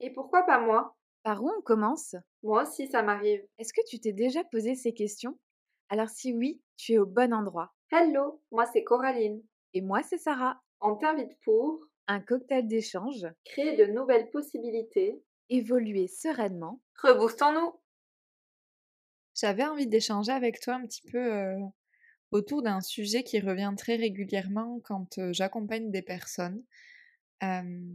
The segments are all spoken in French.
Et pourquoi pas moi? Par où on commence? Moi aussi, ça m'arrive. Est-ce que tu t'es déjà posé ces questions? Alors si oui, tu es au bon endroit. Hello, moi c'est Coraline. Et moi, c'est Sarah. On t'invite pour Un cocktail d'échange, créer de nouvelles possibilités. évoluer sereinement. Reboostons-nous J'avais envie d'échanger avec toi un petit peu euh, autour d'un sujet qui revient très régulièrement quand euh, j'accompagne des personnes. Euh,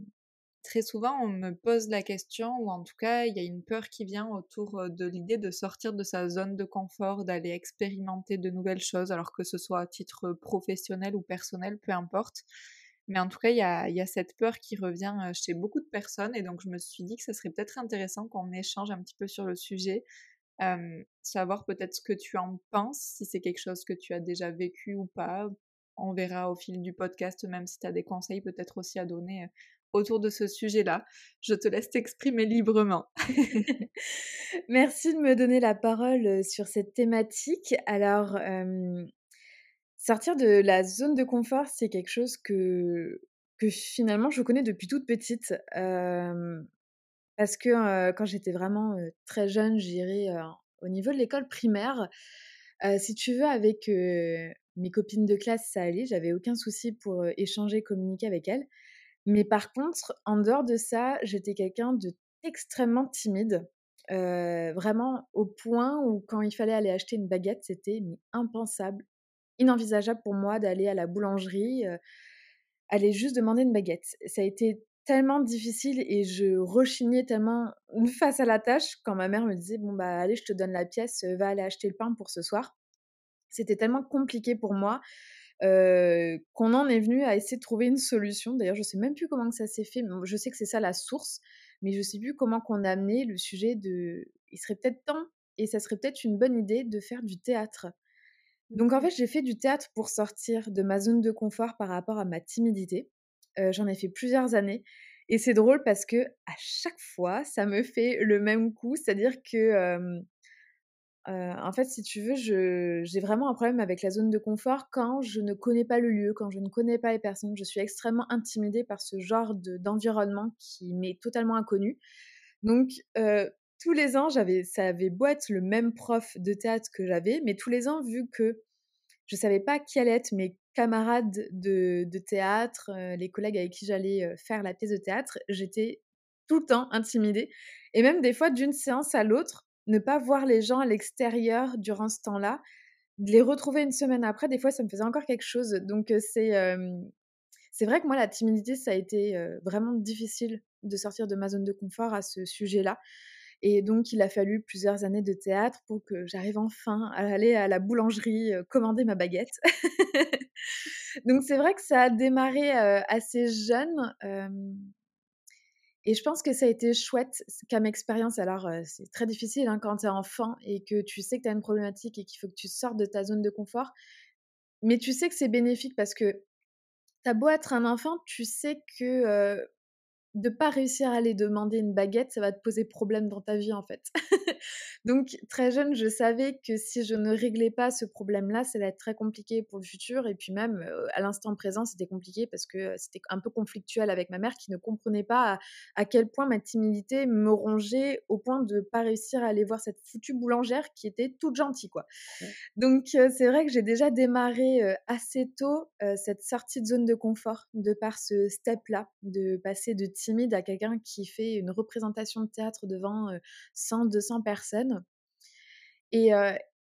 très souvent, on me pose la question, ou en tout cas, il y a une peur qui vient autour de l'idée de sortir de sa zone de confort, d'aller expérimenter de nouvelles choses, alors que ce soit à titre professionnel ou personnel, peu importe. Mais en tout cas, il y a, cette peur qui revient chez beaucoup de personnes, et donc je me suis dit que ça serait peut-être intéressant qu'on échange un petit peu sur le sujet, savoir peut-être ce que tu en penses, si c'est quelque chose que tu as déjà vécu ou pas. On verra au fil du podcast, même si tu as des conseils peut-être aussi à donner autour de ce sujet-là. Je te laisse t'exprimer librement. Merci de me donner la parole euh, sur cette thématique. Alors, euh, sortir de la zone de confort, c'est quelque chose que, que finalement je connais depuis toute petite. Euh, parce que quand j'étais vraiment très jeune, j'irais euh, au niveau de l'école primaire. Si tu veux, avec mes copines de classe, ça allait. J'avais aucun souci pour échanger, communiquer avec elles. Mais par contre, en dehors de ça, j'étais quelqu'un de extrêmement timide. Vraiment au point où quand il fallait aller acheter une baguette, c'était impensable, inenvisageable pour moi d'aller à la boulangerie, aller juste demander une baguette. Ça a été tellement difficile et je rechignais tellement face à la tâche quand ma mère me disait bon bah allez je te donne la pièce, va aller acheter le pain pour ce soir. C'était tellement compliqué pour moi euh, qu'on en est venu à essayer de trouver une solution. D'ailleurs, je sais même plus comment que ça s'est fait. mais Je sais que c'est ça la source, mais je sais plus comment qu'on a amené le sujet de. Il serait peut-être temps et ça serait peut-être une bonne idée de faire du théâtre. Donc en fait, j'ai fait du théâtre pour sortir de ma zone de confort par rapport à ma timidité. Euh, J'en ai fait plusieurs années. Et c'est drôle parce que à chaque fois, ça me fait le même coup. C'est-à-dire que, euh, euh, en fait, si tu veux, j'ai vraiment un problème avec la zone de confort quand je ne connais pas le lieu, quand je ne connais pas les personnes. Je suis extrêmement intimidée par ce genre de- d'environnement qui m'est totalement inconnu. Donc, euh, tous les ans, j'avais, ça avait beau être le même prof de théâtre que j'avais, mais tous les ans, vu que je savais pas qui allaient être mes camarades de, théâtre, euh, les collègues avec qui j'allais faire la pièce de théâtre, j'étais tout le temps intimidée. Et même des fois, d'une séance à l'autre, ne pas voir les gens à l'extérieur durant ce temps-là, de les retrouver une semaine après, des fois, ça me faisait encore quelque chose. Donc, c'est vrai que moi, la timidité, ça a été vraiment difficile de sortir de ma zone de confort à ce sujet-là. Et donc, il a fallu plusieurs années de théâtre pour que j'arrive enfin à aller à la boulangerie commander ma baguette. donc, c'est vrai que ça a démarré assez jeune. Et je pense que ça a été chouette comme expérience. Alors, c'est très difficile hein, quand tu es enfant et que tu sais que tu as une problématique et qu'il faut que tu sortes de ta zone de confort. Mais tu sais que c'est bénéfique parce que T'as beau être un enfant, tu sais que de pas réussir à aller demander une baguette, ça va te poser problème dans ta vie en fait. Donc très jeune, je savais que si je ne réglais pas ce problème-là, ça allait être très compliqué pour le futur. Et puis même euh, à l'instant présent, c'était compliqué parce que c'était un peu conflictuel avec ma mère qui ne comprenait pas à, à quel point ma timidité me rongeait au point de pas réussir à aller voir cette foutue boulangère qui était toute gentille quoi. Donc euh, c'est vrai que j'ai déjà démarré euh, assez tôt euh, cette sortie de zone de confort de par ce step-là, de passer de à quelqu'un qui fait une représentation de théâtre devant euh, 100, 200 personnes. Et,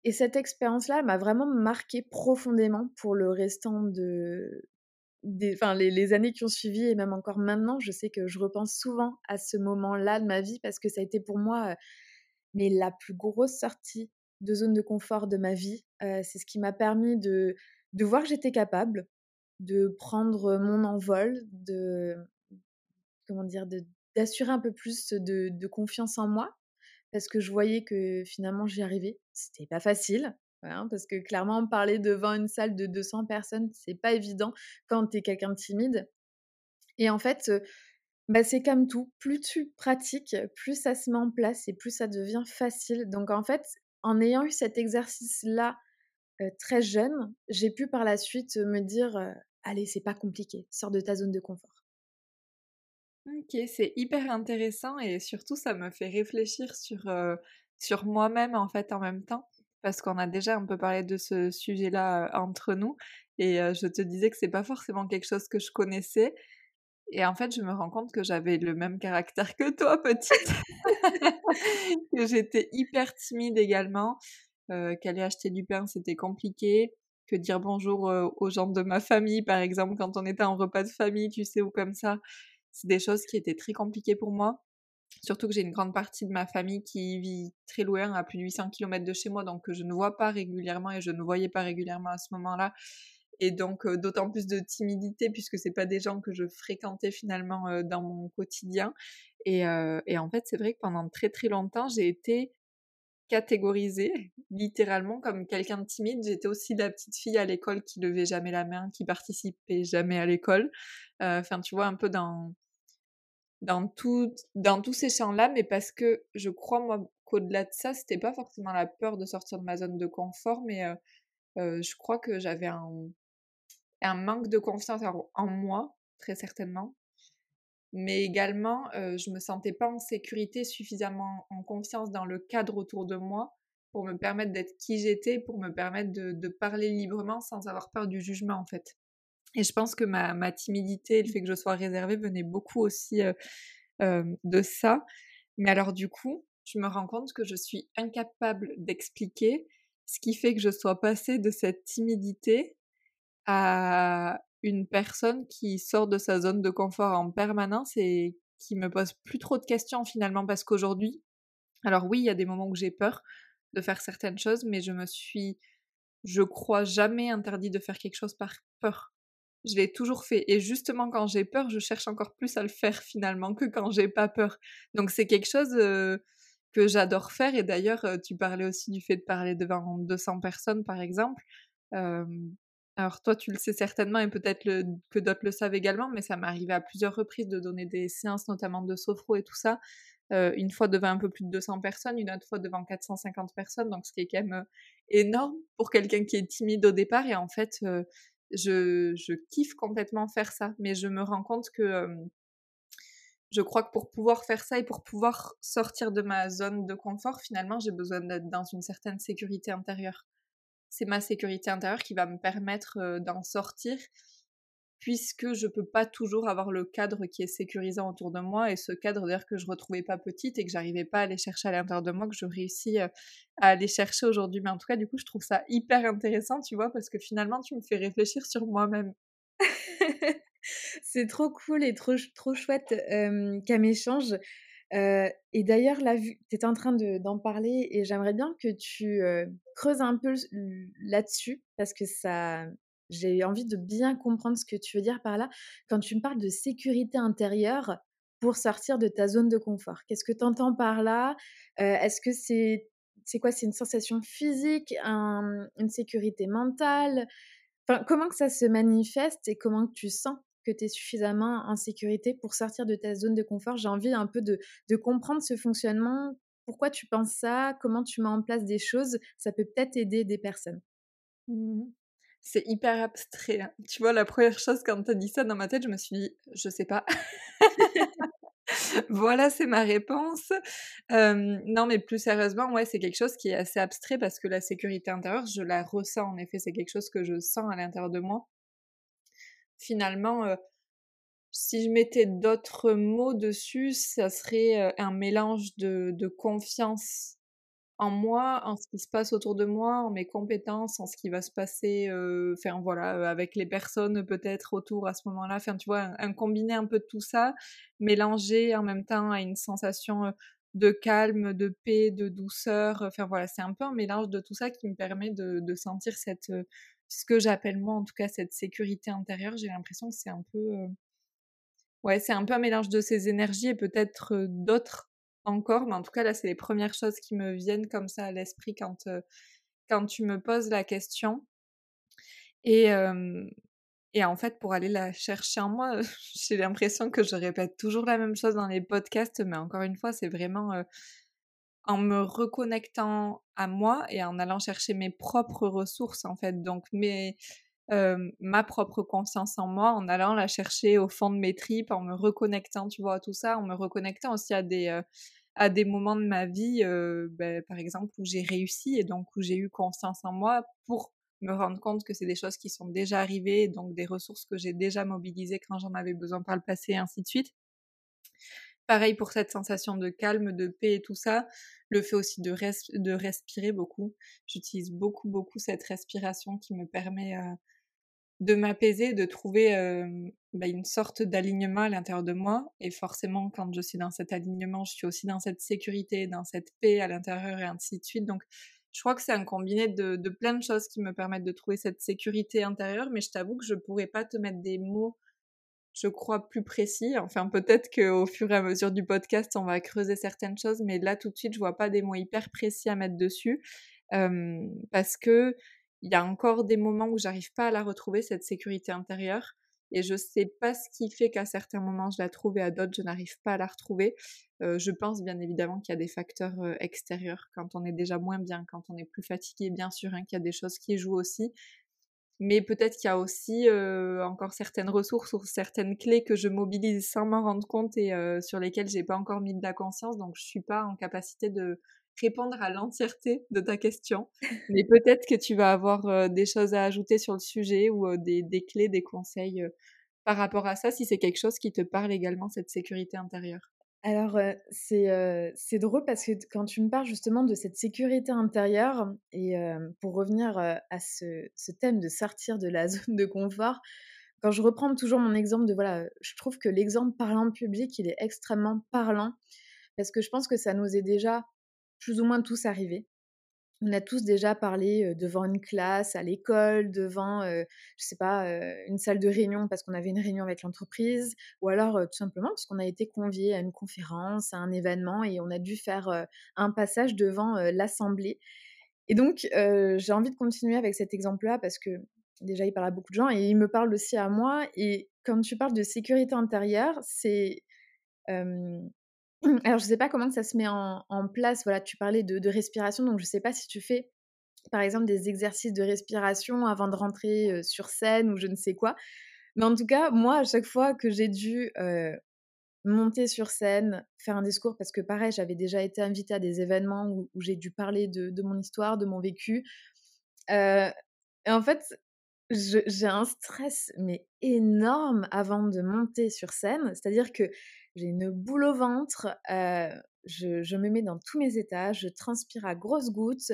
et cette expérience-là m'a vraiment marqué profondément pour le restant de... Des, enfin, les, années qui ont suivi et même encore maintenant, je sais que je repense souvent à ce moment-là de ma vie parce que ça a été pour moi mais la plus grosse sortie de zone de confort de ma vie. C'est ce qui m'a permis de, de voir que j'étais capable de prendre mon envol, de comment dire, d'assurer un peu plus de, confiance en moi parce que je voyais que finalement j'y arrivais. C'était pas facile. hein, parce que clairement, parler devant une salle de 200 personnes, c'est pas évident quand t'es quelqu'un de timide. Et en fait, euh, bah, c'est comme tout, plus tu pratiques, plus ça se met en place et plus ça devient facile. Donc en fait, en ayant eu cet exercice-là euh, très jeune, j'ai pu par la suite me dire, euh, allez, c'est pas compliqué, sors de ta zone de confort. OK, c'est hyper intéressant et surtout ça me fait réfléchir sur, heu, sur moi-même, en fait, en même temps. Parce qu'on a déjà un peu parlé de ce sujet-là, heu, entre nous et heu, je te disais que c'est pas forcément quelque chose que je connaissais et en fait, je me rends compte que j'avais le même caractère que toi, petite. Que j'étais hyper timide également, qu'aller acheter du pain, c'était compliqué, que dire bonjour, aux gens de ma famille, par exemple, quand on était en repas de famille, tu sais, ou comme ça, c'est des choses qui étaient très compliquées pour moi. Surtout que j'ai une grande partie de ma famille qui vit très loin, à plus de 800 kilomètres de chez moi, donc que je ne vois pas régulièrement et je ne voyais pas régulièrement à ce moment-là et donc heu, d'autant plus de timidité puisque c'est pas des gens que je fréquentais finalement, heu, dans mon quotidien et heu et en fait, c'est vrai que pendant très, très longtemps, j'ai été catégorisée littéralement comme quelqu'un de timide. J'étais aussi la petite fille à l'école qui levait jamais la main, qui participait jamais à l'école. Enfin, tu vois, un peu dans dans tout dans tous ces champs-là, mais parce que je crois moi qu'au-delà de ça, c'était pas forcément la peur de sortir de ma zone de confort, mais je crois que j'avais un un manque de confiance en moi, très certainement. Mais également, heu, je me sentais pas en sécurité, suffisamment en confiance dans le cadre autour de moi pour me permettre d'être qui j'étais, pour me permettre de parler librement sans avoir peur du jugement, en fait. Et je pense que ma timidité et le fait que je sois réservée venait beaucoup aussi, heu, hem, de ça. Mais alors du coup, je me rends compte que je suis incapable d'expliquer ce qui fait que je sois passée de cette timidité à une personne qui sort de sa zone de confort en permanence et qui me pose plus trop de questions finalement parce qu'aujourd'hui alors oui, il y a des moments où j'ai peur de faire certaines choses, mais je me suis, je crois, jamais interdit de faire quelque chose par peur. Je l'ai toujours fait et justement quand j'ai peur, je cherche encore plus à le faire finalement que quand j'ai pas peur. Donc c'est quelque chose, heu, que j'adore faire et d'ailleurs, heu, tu parlais aussi du fait de parler devant 200 personnes par exemple. Alors toi tu le sais certainement et peut-être que d'autres le savent également, mais ça m'est arrivé à plusieurs reprises de donner des séances notamment de sophro et tout ça, une fois devant un peu plus de 200 personnes, une autre fois devant 450 personnes, donc ce qui est quand même, heu, énorme pour quelqu'un qui est timide au départ et en fait, je kiffe complètement faire ça. Mais je me rends compte que, je crois que pour pouvoir faire ça et pour pouvoir sortir de ma zone de confort, finalement, j'ai besoin d'être dans une certaine sécurité intérieure. C'est ma sécurité intérieure qui va me permettre, d'en sortir puisque je peux pas toujours avoir le cadre qui est sécurisant autour de moi et ce cadre d'ailleurs que je retrouvais pas petite et que j'arrivais pas à aller chercher à l'intérieur de moi, que je réussis, heu, à aller chercher aujourd'hui. Mais en tout cas, du coup, je trouve ça hyper intéressant, tu vois? Parce que finalement, tu me fais réfléchir sur moi-même. C'est trop cool et trop trop chouette, hem, comme échange. Heu et d'ailleurs là, tu étais en train de d'en parler et j'aimerais bien que tu, creuses un peu là-dessus parce que ça j'ai envie de bien comprendre ce que tu veux dire par là. Quand tu me parles de sécurité intérieure pour sortir de ta zone de confort, qu'est-ce que tu entends par là? Heu, est-ce que c'est quoi? C'est une sensation physique, un une sécurité mentale? Comment que ça se manifeste et comment que tu sens que tu es suffisamment en sécurité pour sortir de ta zone de confort? J'ai envie un peu de comprendre ce fonctionnement. Pourquoi tu penses ça? Comment tu mets en place des choses? Ça peut peut-être aider des personnes. Mmh mh. C'est hyper abstrait, hein. Tu vois, la première chose quand tu as dit ça dans ma tête, je me suis dit: «Je sais pas». Voilà, c'est ma réponse. Non, mais plus sérieusement, ouais, c'est quelque chose qui est assez abstrait parce que la sécurité intérieure, je la ressens en effet, c'est quelque chose que je sens à l'intérieur de moi. Finalement, si je mettais d'autres mots dessus, ça serait, un mélange de confiance en moi, en ce qui se passe autour de moi, en mes compétences, en ce qui va se passer, enfin voilà, heu, avec les personnes peut-être autour à ce moment-là. Enfin, tu vois, un combiné un peu de tout ça, mélangé en même temps à une sensation, heu, de calme, de paix, de douceur. Enfin voilà, c'est un peu un mélange de tout ça qui me permet de sentir cette, ce que j'appelle moi en tout cas cette sécurité intérieure. J'ai l'impression que c'est un peu, ouais, c'est un peu un mélange de ces énergies et peut-être, d'autres encore, mais en tout cas là, c'est les premières choses qui me viennent comme ça à l'esprit quand, heu, quand tu me poses la question et et en fait, pour aller la chercher en moi, j'ai l'impression que je répète toujours la même chose dans les podcasts, mais encore une fois, c'est vraiment, en me reconnectant à moi et en allant chercher mes propres ressources, en fait. Donc mes ma propre conscience en moi en allant la chercher au fond de mes tripes, en me reconnectant, tu vois, à tout ça, en me reconnectant aussi à des, à des moments de ma vie, ben, par exemple, où j'ai réussi et donc où j'ai eu confiance en moi pour me rendre compte que c'est des choses qui sont déjà arrivées, donc des ressources que j'ai déjà mobilisées quand j'en avais besoin par le passé, et ainsi de suite. Pareil pour cette sensation de calme, de paix et tout ça, le fait aussi de, de respirer beaucoup. J'utilise beaucoup, beaucoup cette respiration qui me permet de m'apaiser, de trouver bah, une sorte d'alignement à l'intérieur de moi. Et forcément, quand je suis dans cet alignement, je suis aussi dans cette sécurité, dans cette paix à l'intérieur et ainsi de suite. Donc, je crois que c'est un combiné de, plein de choses qui me permettent de trouver cette sécurité intérieure, mais je t'avoue que je pourrais pas te mettre des mots, je crois, plus précis. Enfin, peut-être qu'au fur et à mesure du podcast, on va creuser certaines choses, mais là, tout de suite, je vois pas des mots hyper précis à mettre dessus, parce que il y a encore des moments où j'arrive pas à la retrouver, cette sécurité intérieure. Et je sais pas ce qui fait qu'à certains moments je la trouve et à d'autres je n'arrive pas à la retrouver. Euh, je pense bien évidemment qu'il y a des facteurs euh, extérieurs quand on est déjà moins bien, quand on est plus fatigué, bien sûr, hein, qu'il y a des choses qui jouent aussi. Mais peut-être qu'il y a aussi euh, encore certaines ressources ou certaines clés que je mobilise sans m'en rendre compte et sur lesquelles j'ai pas encore mis de la conscience, donc je suis pas en capacité de répondre à l'entièreté de ta question. Mais peut-être que tu vas avoir des choses à ajouter sur le sujet ou des, des, clés, des conseils par rapport à ça, si c'est quelque chose qui te parle également, cette sécurité intérieure. Alors, c'est drôle parce que quand tu me parles justement de cette sécurité intérieure, et pour revenir à ce, ce, thème de sortir de la zone de confort, quand je reprends toujours mon exemple de, voilà, je trouve que l'exemple parlant public, il est extrêmement parlant, parce que je pense que ça nous est déjà plus ou moins tous arrivés. On a tous déjà parlé devant une classe, à l'école, devant, je sais pas, une salle de réunion parce qu'on avait une réunion avec l'entreprise, ou alors tout simplement parce qu'on a été convié à une conférence, à un événement, et on a dû faire un passage devant l'assemblée. Et donc, j'ai envie de continuer avec cet exemple-là parce que déjà, il parle à beaucoup de gens et il me parle aussi à moi. Et quand tu parles de sécurité intérieure, c'est alors, je ne sais pas comment ça se met en, place. Voilà, tu parlais de, respiration, donc je ne sais pas si tu fais, par exemple, des exercices de respiration avant de rentrer sur scène ou je ne sais quoi. Mais en tout cas, moi, à chaque fois que j'ai dû monter sur scène, faire un discours, parce que pareil, j'avais déjà été invitée à des événements où, j'ai dû parler de, mon histoire, de mon vécu. en fait, j'ai un stress mais énorme avant de monter sur scène, c'est-à-dire que j'ai une boule au ventre, je, me mets dans tous mes états, je transpire à grosses gouttes,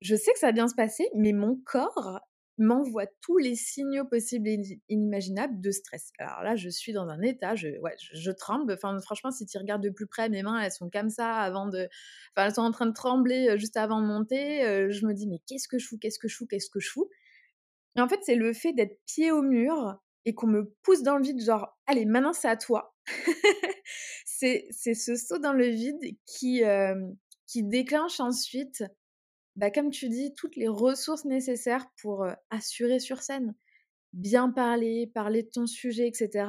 je sais que ça va bien se passer, mais mon corps m'envoie tous les signaux possibles et inimaginables de stress. Alors là, je suis dans un état, je, je, tremble. Enfin, franchement, si tu regardes de plus près, mes mains, elles sont comme ça avant de. Enfin, elles sont en train de trembler juste avant de monter. je me dis, mais qu'est-ce que je fous Qu'est-ce que je fous Qu'est-ce que je fous? Et en fait, c'est le fait d'être pied au mur et qu'on me pousse dans le vide, genre, allez, maintenant c'est à toi. c'est ce saut dans le vide qui, déclenche ensuite, bah, comme tu dis, toutes les ressources nécessaires pour assurer sur scène, bien parler, parler de ton sujet, etc.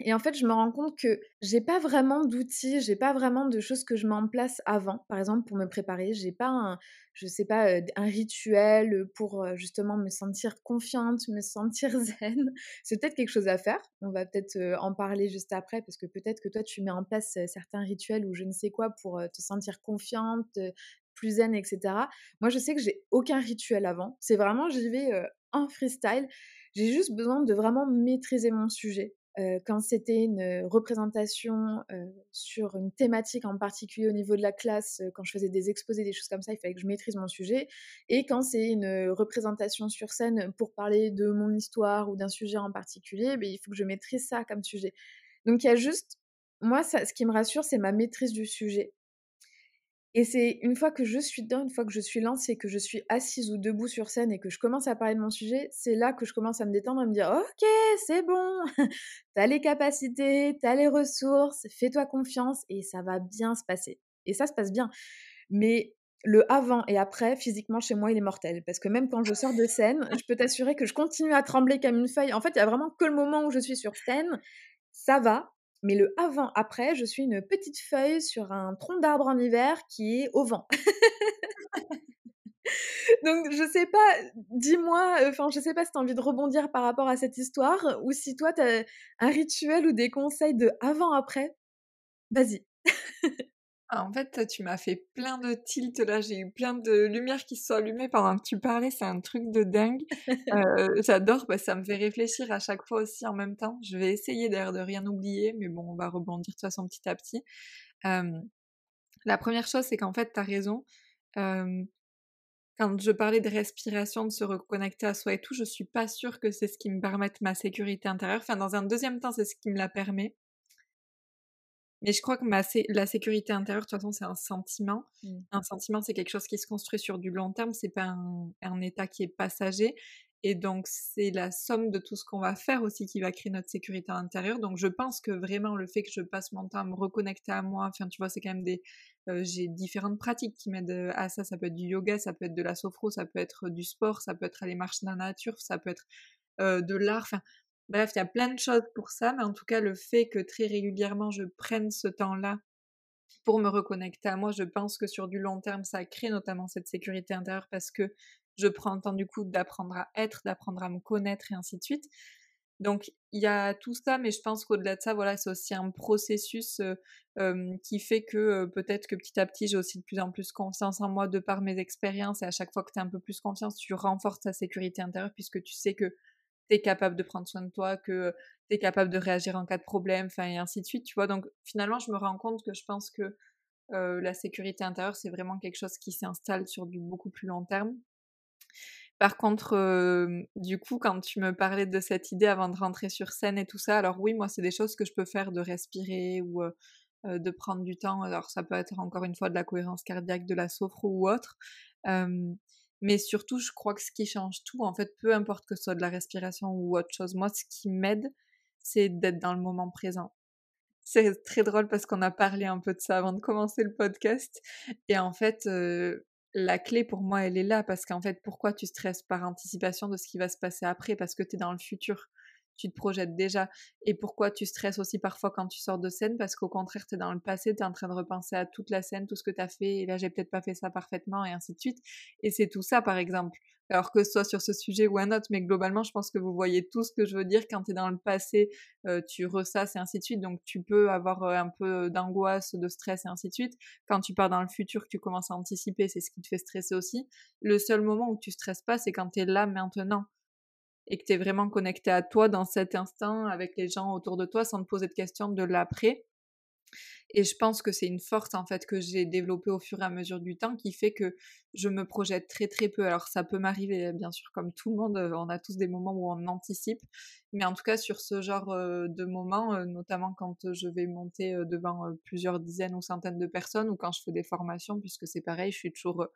Et en fait, je me rends compte que j'ai pas vraiment d'outils, j'ai pas vraiment de choses que je mets en place avant, par exemple pour me préparer. J'ai pas un, je sais pas, un rituel pour justement me sentir confiante, me sentir zen. C'est peut-être quelque chose à faire. On va peut-être en parler juste après parce que peut-être que toi tu mets en place certains rituels ou je ne sais quoi pour te sentir confiante, plus zen, etc. Moi, je sais que j'ai aucun rituel avant. C'est vraiment, j'y vais en freestyle. J'ai juste besoin de vraiment maîtriser mon sujet quand c'était une représentation sur une thématique en particulier au niveau de la classe, quand je faisais des exposés, des choses comme ça, il fallait que je maîtrise mon sujet. Et quand c'est une représentation sur scène pour parler de mon histoire ou d'un sujet en particulier, ben, il faut que je maîtrise ça comme sujet. Donc il y a juste, moi, ce qui me rassure, c'est ma maîtrise du sujet. Et c'est une fois que je suis dedans, une fois que je suis lancée, que je suis assise ou debout sur scène et que je commence à parler de mon sujet, c'est là que je commence à me détendre et me dire Ok, c'est bon, t'as les capacités, t'as les ressources, fais-toi confiance et ça va bien se passer. Et ça se passe bien. Mais le avant et après, physiquement, chez moi, il est mortel. Parce que même quand je sors de scène, je peux t'assurer que je continue à trembler comme une feuille. En fait, il y a vraiment que le moment où je suis sur scène, ça va, mais le avant-après, je suis une petite feuille sur un tronc d'arbre en hiver qui est au vent. Donc, je sais pas, dis-moi, enfin, je sais pas si tu as envie de rebondir par rapport à cette histoire ou si toi, tu as un rituel ou des conseils de avant-après. Vas-y. Ah, en fait, tu m'as fait plein de tilts là, j'ai eu plein de lumières qui se sont allumées pendant que tu parlais, c'est un truc de dingue. J'adore, bah, ça me fait réfléchir à chaque fois aussi en même temps. Je vais essayer d'ailleurs de rien oublier, mais bon, on va rebondir de toute façon petit à petit. la première chose, c'est qu'en fait, tu as raison. quand je parlais de respiration, de se reconnecter à soi et tout, je suis pas sûre que c'est ce qui me permette ma sécurité intérieure. Enfin, dans un deuxième temps, c'est ce qui me la permet. Mais je crois que ma la sécurité intérieure, de toute façon, c'est un sentiment. Mmh. Un sentiment, c'est quelque chose qui se construit sur du long terme, c'est pas un, un, état qui est passager. Et donc, c'est la somme de tout ce qu'on va faire aussi qui va créer notre sécurité intérieure. Donc, je pense que vraiment, le fait que je passe mon temps à me reconnecter à moi, enfin, tu vois, c'est quand même des. Euh, j'ai différentes pratiques qui m'aident à ça. Ça peut être du yoga, ça peut être de la sophro, ça peut être du sport, ça peut être aller marcher dans la nature, ça peut être euh, de l'art. Enfin, Bref, il y a plein de choses pour ça, mais en tout cas, le fait que très régulièrement je prenne ce temps-là pour me reconnecter à moi, je pense que sur du long terme, ça crée notamment cette sécurité intérieure parce que je prends le temps du coup d'apprendre à être, d'apprendre à me connaître et ainsi de suite. Donc il y a tout ça, mais je pense qu'au-delà de ça, voilà, c'est aussi un processus qui fait que peut-être que petit à petit, j'ai aussi de plus en plus confiance en moi de par mes expériences et à chaque fois que tu as un peu plus confiance, tu renforces ta sécurité intérieure puisque tu sais que tu capable de prendre soin de toi, que tu es capable de réagir en cas de problème, et ainsi de suite, tu vois? Donc, finalement, je me rends compte que je pense que la sécurité intérieure, c'est vraiment quelque chose qui s'installe sur du beaucoup plus long terme. Par contre, du coup, quand tu me parlais de cette idée avant de rentrer sur scène et tout ça, alors oui, moi, c'est des choses que je peux faire de respirer ou de prendre du temps. Alors, ça peut être encore une fois de la cohérence cardiaque, de la sophro ou autre. Mais surtout, je crois que ce qui change tout, en fait, peu importe que ce soit de la respiration ou autre chose, moi, ce qui m'aide, c'est d'être dans le moment présent. C'est très drôle parce qu'on a parlé un peu de ça avant de commencer le podcast. Et en fait, la clé pour moi, elle est là parce qu'en fait, pourquoi tu stresses par anticipation de ce qui va se passer après? Parce que tu es dans le futur tu te projettes déjà. Et pourquoi tu stresses aussi parfois quand tu sors de scène? Parce qu'au contraire, tu es dans le passé, tu es en train de repenser à toute la scène, tout ce que tu as fait, et là, j'ai peut-être pas fait ça parfaitement, et ainsi de suite. Et c'est tout ça, par exemple. Alors que ce soit sur ce sujet ou un autre, mais globalement, je pense que vous voyez tout ce que je veux dire. Quand tu es dans le passé, euh, tu ressasses et ainsi de suite. Donc, tu peux avoir euh, un peu d'angoisse, de stress et ainsi de suite. Quand tu pars dans le futur, que tu commences à anticiper, c'est ce qui te fait stresser aussi. Le seul moment où tu stresses pas, c'est quand tu es là maintenant et que tu es vraiment connecté à toi dans cet instant avec les gens autour de toi sans te poser de questions de l'après. Et je pense que c'est une force en fait que j'ai développée au fur et à mesure du temps qui fait que je me projette très très peu. Alors ça peut m'arriver bien sûr comme tout le monde, euh, on a tous des moments où on anticipe, mais en tout cas sur ce genre euh, de moments, euh, notamment quand je vais monter devant plusieurs dizaines ou centaines de personnes ou quand je fais des formations, puisque c'est pareil, je suis toujours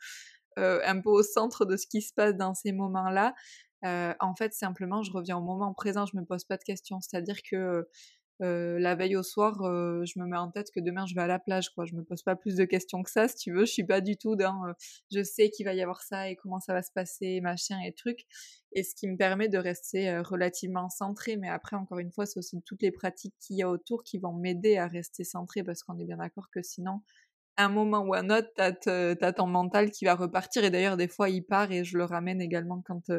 un peu au centre de ce qui se passe dans ces moments-là. En fait, simplement, je reviens au moment présent, je me pose pas de questions. C'est-à-dire que la veille au soir, je me mets en tête que demain je vais à la plage, quoi. Je me pose pas plus de questions que ça, si tu veux. Je suis pas du tout dans, je sais qu'il va y avoir ça et comment ça va se passer, machin et trucs. Et ce qui me permet de rester relativement centré. Mais après, encore une fois, c'est aussi toutes les pratiques qu'il y a autour qui vont m'aider à rester centré parce qu'on est bien d'accord que sinon, un moment ou un autre, t'as, as ton mental qui va repartir. Et d'ailleurs, des fois, il part et je le ramène également quand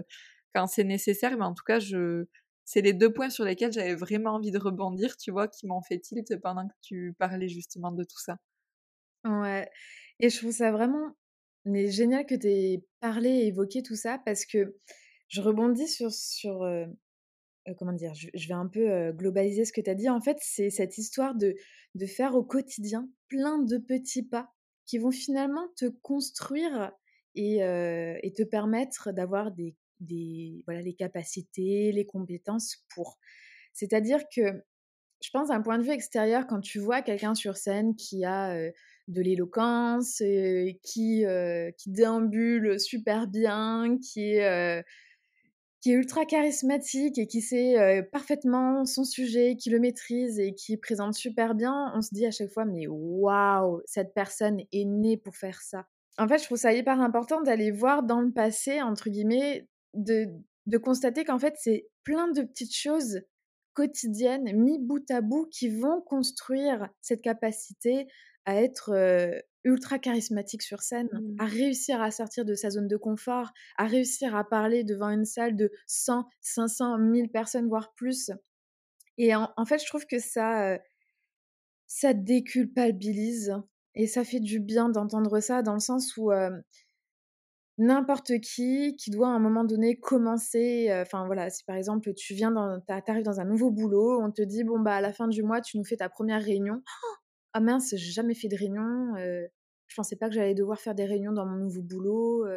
quand c'est nécessaire. Mais en tout cas, je, c'est les deux points sur lesquels j'avais vraiment envie de rebondir, tu vois, qui m'ont fait tilt pendant que tu parlais justement de tout ça. Ouais. Et je trouve ça vraiment mais génial que tu aies parlé et évoqué tout ça parce que je rebondis sur, sur euh, euh, comment dire, je, vais un peu euh, globaliser ce que tu as dit. En fait, c'est cette histoire de, de faire au quotidien plein de petits pas qui vont finalement te construire et, et te permettre d'avoir des des, voilà, les capacités, les compétences pour. C'est-à-dire que je pense d'un point de vue extérieur, quand tu vois quelqu'un sur scène qui a de l'éloquence, qui, qui déambule super bien, qui est, qui est ultra charismatique et qui sait parfaitement son sujet, qui le maîtrise et qui présente super bien, on se dit à chaque fois, mais waouh, cette personne est née pour faire ça. En fait, je trouve ça hyper important d'aller voir dans le passé, entre guillemets, de, de constater qu'en fait, c'est plein de petites choses quotidiennes, mis bout à bout, qui vont construire cette capacité à être ultra charismatique sur scène, à Mmh. réussir à sortir de sa zone de confort, à réussir à parler devant une salle de 100, 500, 1000 personnes, voire plus. Et en, en fait, je trouve que ça, ça déculpabilise et ça fait du bien d'entendre ça dans le sens où n'importe qui qui doit à un moment donné commencer, enfin voilà, si par exemple tu viens dans, t'arrives dans un nouveau boulot, on te dit bon bah à la fin du mois tu nous fais ta première réunion. Ah mince, j'ai jamais fait de réunion, je pensais pas que j'allais devoir faire des réunions dans mon nouveau boulot,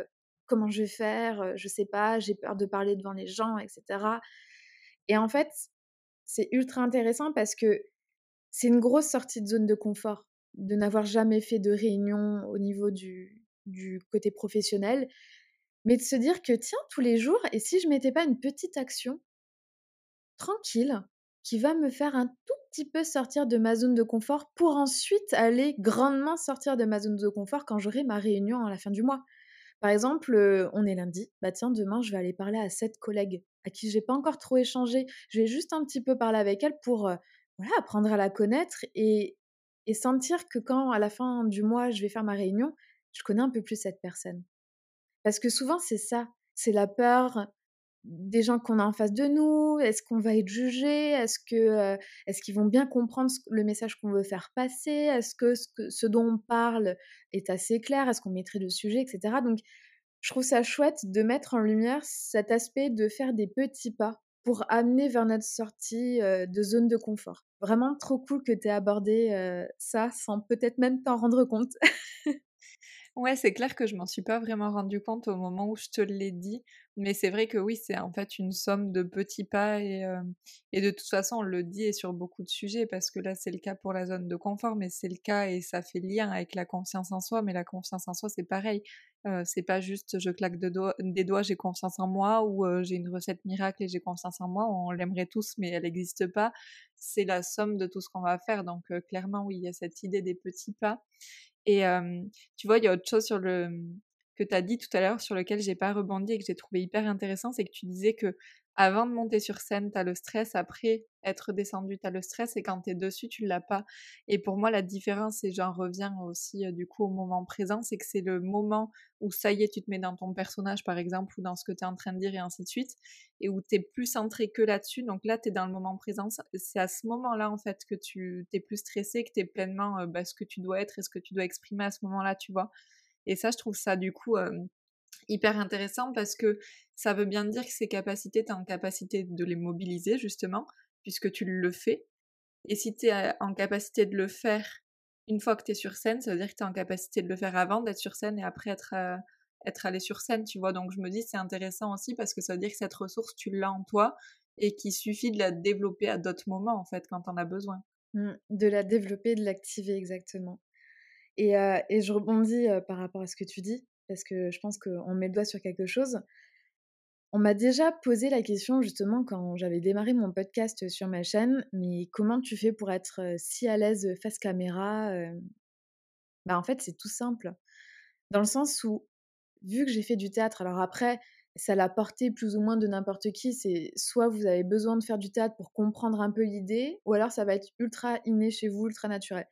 comment je vais faire, je sais pas, j'ai peur de parler devant les gens, etc. Et en fait, c'est ultra intéressant parce que c'est une grosse sortie de zone de confort de n'avoir jamais fait de réunion au niveau du, du côté professionnel, mais de se dire que tiens, tous les jours, et si je mettais pas une petite action tranquille qui va me faire un tout petit peu sortir de ma zone de confort pour ensuite aller grandement sortir de ma zone de confort quand j'aurai ma réunion à la fin du mois. Par exemple, on est lundi, bah tiens, demain je vais aller parler à cette collègue à qui j'ai pas encore trop échangé. Je vais juste un petit peu parler avec elle pour voilà, apprendre à la connaître et, et sentir que quand à la fin du mois je vais faire ma réunion, je connais un peu plus cette personne? Parce que souvent c'est ça, c'est la peur des gens qu'on a en face de nous Est-ce qu'on va être jugé? Est-ce que est-ce qu'ils vont bien comprendre le message qu'on veut faire passer? Est-ce que ce, dont on parle est assez clair? Est-ce qu'on mettrait le sujet, etc. Donc, je trouve ça chouette de mettre en lumière cet aspect de faire des petits pas pour amener vers notre sortie de zone de confort. Vraiment trop cool que tu aies abordé ça sans peut-être même t'en rendre compte. Ouais, c'est clair que je m'en suis pas vraiment rendu compte au moment où je te l'ai dit, mais c'est vrai que oui, c'est en fait une somme de petits pas et, et de toute façon on le dit et sur beaucoup de sujets parce que là c'est le cas pour la zone de confort, mais c'est le cas et ça fait lien avec la confiance en soi, mais la confiance en soi c'est pareil, c'est pas juste je claque de des doigts j'ai confiance en moi ou j'ai une recette miracle et j'ai confiance en moi, on l'aimerait tous mais elle n'existe pas, c'est la somme de tout ce qu'on va faire donc clairement oui il y a cette idée des petits pas et tu vois, il y a autre chose sur le que tu as dit tout à l'heure sur lequel j'ai pas rebondi et que j'ai trouvé hyper intéressant, c'est que tu disais que avant de monter sur scène, tu le stress, après être descendu, tu le stress et quand tu es dessus, tu l'as pas. Et pour moi, la différence, et j'en reviens aussi du coup au moment présent, c'est que c'est le moment où ça y est, tu te mets dans ton personnage par exemple ou dans ce que tu es en train de dire et ainsi de suite, et où tu plus centré que là-dessus. Donc là, tu es dans le moment présent. C'est à ce moment-là en fait que tu es plus stressé, que tu es pleinement bah, ce que tu dois être et ce que tu dois exprimer à ce moment-là, tu vois. Et ça, je trouve ça du coup hyper intéressant parce que ça veut bien dire que ces capacités, tu es en capacité de les mobiliser justement, puisque tu le fais. Et si tu es en capacité de le faire une fois que tu es sur scène, ça veut dire que tu es en capacité de le faire avant d'être sur scène et après être, être allé sur scène, tu vois. Donc je me dis c'est intéressant aussi parce que ça veut dire que cette ressource, tu l'as en toi et qu'il suffit de la développer à d'autres moments en fait quand on a besoin. Mmh, de la développer, de l'activer exactement. Et, et, je rebondis par rapport à ce que tu dis, parce que je pense qu'on met le doigt sur quelque chose. On m'a déjà posé la question justement quand j'avais démarré mon podcast sur ma chaîne, mais comment tu fais pour être si à l'aise face caméra Bah en fait c'est tout simple, dans le sens où vu que j'ai fait du théâtre, alors après ça l'a porté plus ou moins de n'importe qui, c'est soit vous avez besoin de faire du théâtre pour comprendre un peu l'idée, ou alors ça va être ultra inné chez vous, ultra naturel.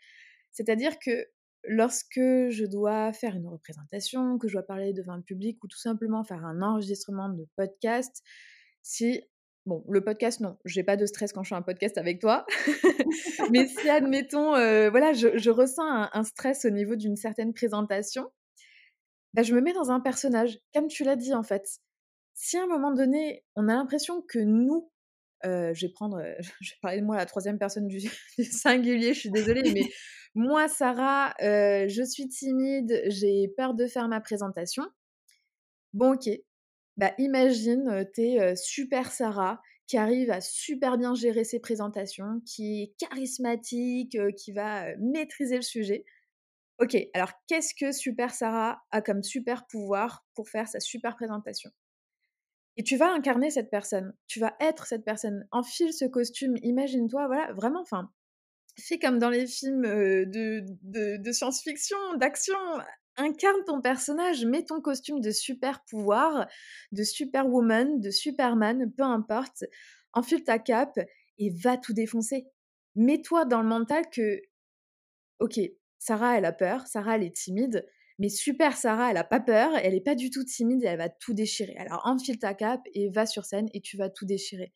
C'est-à-dire que lorsque je dois faire une représentation, que je dois parler devant le public ou tout simplement faire un enregistrement de podcast, si Bon, le podcast, non, j'ai pas de stress quand je fais un podcast avec toi. Mais si, admettons, voilà, je, ressens un, stress au niveau d'une certaine présentation, bah, je me mets dans un personnage, comme tu l'as dit en fait. Si à un moment donné, on a l'impression que nous, je vais prendre, je vais parler de moi la troisième personne du singulier, je suis désolée, mais moi, Sarah, je suis timide, j'ai peur de faire ma présentation. Bon, ok. Bah, imagine, t'es super Sarah qui arrive à super bien gérer ses présentations, qui est charismatique, qui va maîtriser le sujet. Ok, alors qu'est-ce que Super Sarah a comme super pouvoir pour faire sa super présentation? Et tu vas incarner cette personne, tu vas être cette personne, enfile ce costume, imagine-toi, voilà, vraiment, enfin, fais comme dans les films de, de, science-fiction, d'action, incarne ton personnage, mets ton costume de super pouvoir, de superwoman, de superman, peu importe, enfile ta cape et va tout défoncer. Mets-toi dans le mental que, ok, Sarah, elle a peur, Sarah, elle est timide, mais super Sarah, elle a pas peur, elle est pas du tout timide et elle va tout déchirer. Alors enfile ta cape et va sur scène et tu vas tout déchirer.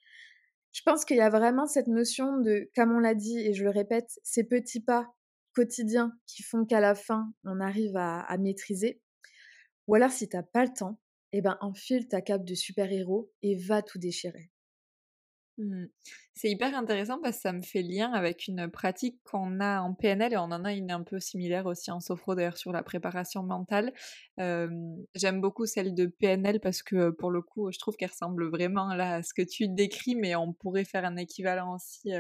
Je pense qu'il y a vraiment cette notion de, comme on l'a dit et je le répète, ces petits pas quotidiens qui font qu'à la fin, on arrive à, maîtriser. Ou alors si t'as pas le temps, eh ben enfile ta cape de super-héros et va tout déchirer. Mmh. C'est hyper intéressant parce que ça me fait lien avec une pratique qu'on a en PNL et on en a une un peu similaire aussi en sophro d'ailleurs sur la préparation mentale. J'aime beaucoup celle de PNL parce que pour le coup je trouve qu'elle ressemble vraiment là à ce que tu décris mais on pourrait faire un équivalent aussi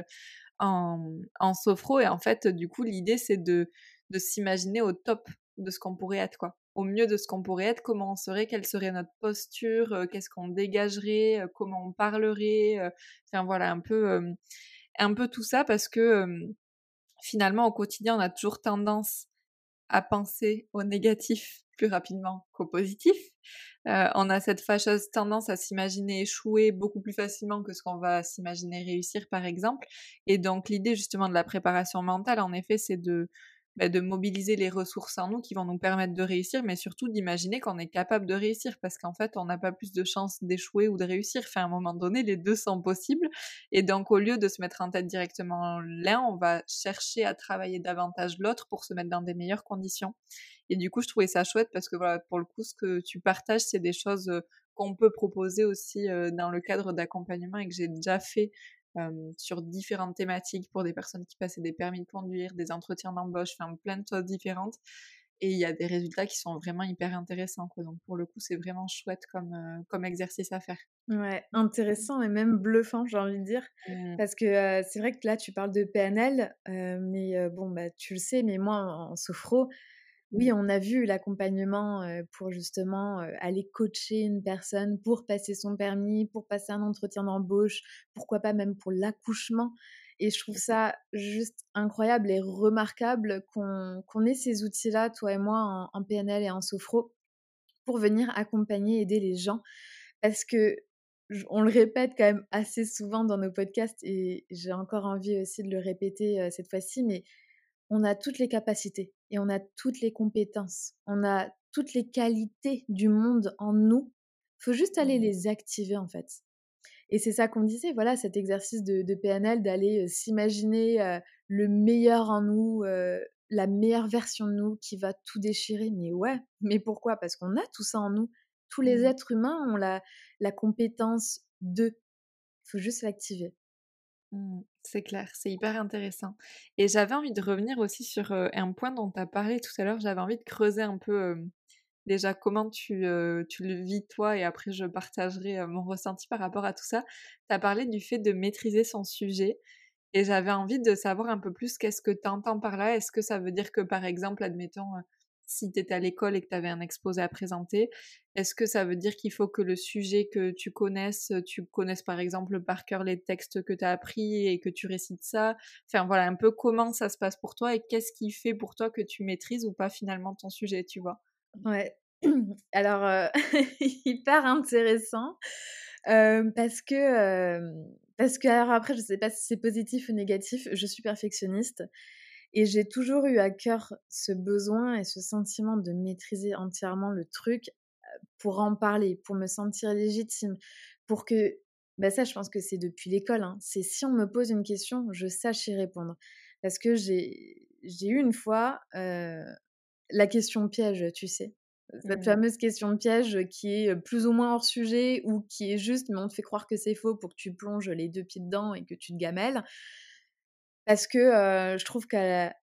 en, en sophro et en fait du coup l'idée c'est de, de s'imaginer au top de ce qu'on pourrait être quoi au mieux de ce qu'on pourrait être, comment on serait, quelle serait notre posture, euh, qu'est-ce qu'on dégagerait, euh, comment on parlerait, euh, enfin voilà un peu un peu tout ça parce que finalement au quotidien on a toujours tendance à penser au négatif plus rapidement qu'au positif. on a cette fâcheuse tendance à s'imaginer échouer beaucoup plus facilement que ce qu'on va s'imaginer réussir par exemple. Et donc l'idée justement de la préparation mentale en effet c'est de bah, de mobiliser les ressources en nous qui vont nous permettre de réussir, mais surtout d'imaginer qu'on est capable de réussir, parce qu'en fait, on n'a pas plus de chances d'échouer ou de réussir. Enfin, à un moment donné, les deux sont possibles. Et donc, au lieu de se mettre en tête directement l'un, on va chercher à travailler davantage l'autre pour se mettre dans des meilleures conditions. Et du coup, je trouvais ça chouette parce que voilà, pour le coup, ce que tu partages, c'est des choses qu'on peut proposer aussi dans le cadre d'accompagnement et que j'ai déjà fait sur différentes thématiques pour des personnes qui passaient des permis de conduire, des entretiens d'embauche, enfin plein de choses différentes. Et il y a des résultats qui sont vraiment hyper intéressants. Quoi. Donc pour le coup, c'est vraiment chouette comme, comme exercice à faire. Ouais, intéressant et même bluffant, j'ai envie de dire. Mmh. Parce que c'est vrai que là, tu parles de PNL, mais bon, bah, tu le sais, mais moi, en, en sophro, oui, on a vu l'accompagnement pour justement aller coacher une personne pour passer son permis, pour passer un entretien d'embauche, pourquoi pas même pour l'accouchement. Et je trouve ça juste incroyable et remarquable qu'on ait ces outils-là, toi et moi, en, PNL et en sophro, pour venir accompagner, aider les gens. Parce que on le répète quand même assez souvent dans nos podcasts et j'ai encore envie aussi de le répéter cette fois-ci, mais on a toutes les capacités et on a toutes les compétences, on a toutes les qualités du monde en nous. Il faut juste aller mmh. les activer en fait. Et c'est ça qu'on disait, voilà, cet exercice de, PNL, d'aller s'imaginer le meilleur en nous, la meilleure version de nous qui va tout déchirer. Mais ouais, mais pourquoi? Parce qu'on a tout ça en nous. Tous les mmh. êtres humains ont la, la compétence de. Il faut juste l'activer. Mmh, c'est clair, c'est hyper intéressant. Et j'avais envie de revenir aussi sur un point dont tu as parlé tout à l'heure. J'avais envie de creuser un peu déjà comment tu, tu, le vis toi et après je partagerai mon ressenti par rapport à tout ça. Tu as parlé du fait de maîtriser son sujet et j'avais envie de savoir un peu plus qu'est-ce que tu entends par là. Est-ce que ça veut dire que par exemple, admettons, si tu étais à l'école et que tu avais un exposé à présenter, est-ce que ça veut dire qu'il faut que le sujet que tu connaisses, tu connaisses par exemple par cœur les textes que tu as appris et que tu récites ça? Enfin voilà, un peu comment ça se passe pour toi et qu'est-ce qui fait pour toi que tu maîtrises ou pas finalement ton sujet, tu vois? Ouais. Alors, euh, hyper intéressant euh, parce que, euh, parce que, alors après, je sais pas si c'est positif ou négatif, je suis perfectionniste et j'ai toujours eu à cœur ce besoin et ce sentiment de maîtriser entièrement le truc pour en parler, pour me sentir légitime, pour que, bah ça je pense que c'est depuis l'école, hein, c'est si on me pose une question, je sache y répondre. Parce que j'ai eu une fois la question piège, tu sais. Cette mmh. fameuse question piège qui est plus ou moins hors sujet ou qui est juste, mais on te fait croire que c'est faux pour que tu plonges les deux pieds dedans et que tu te gamelles. Parce que je trouve qu'à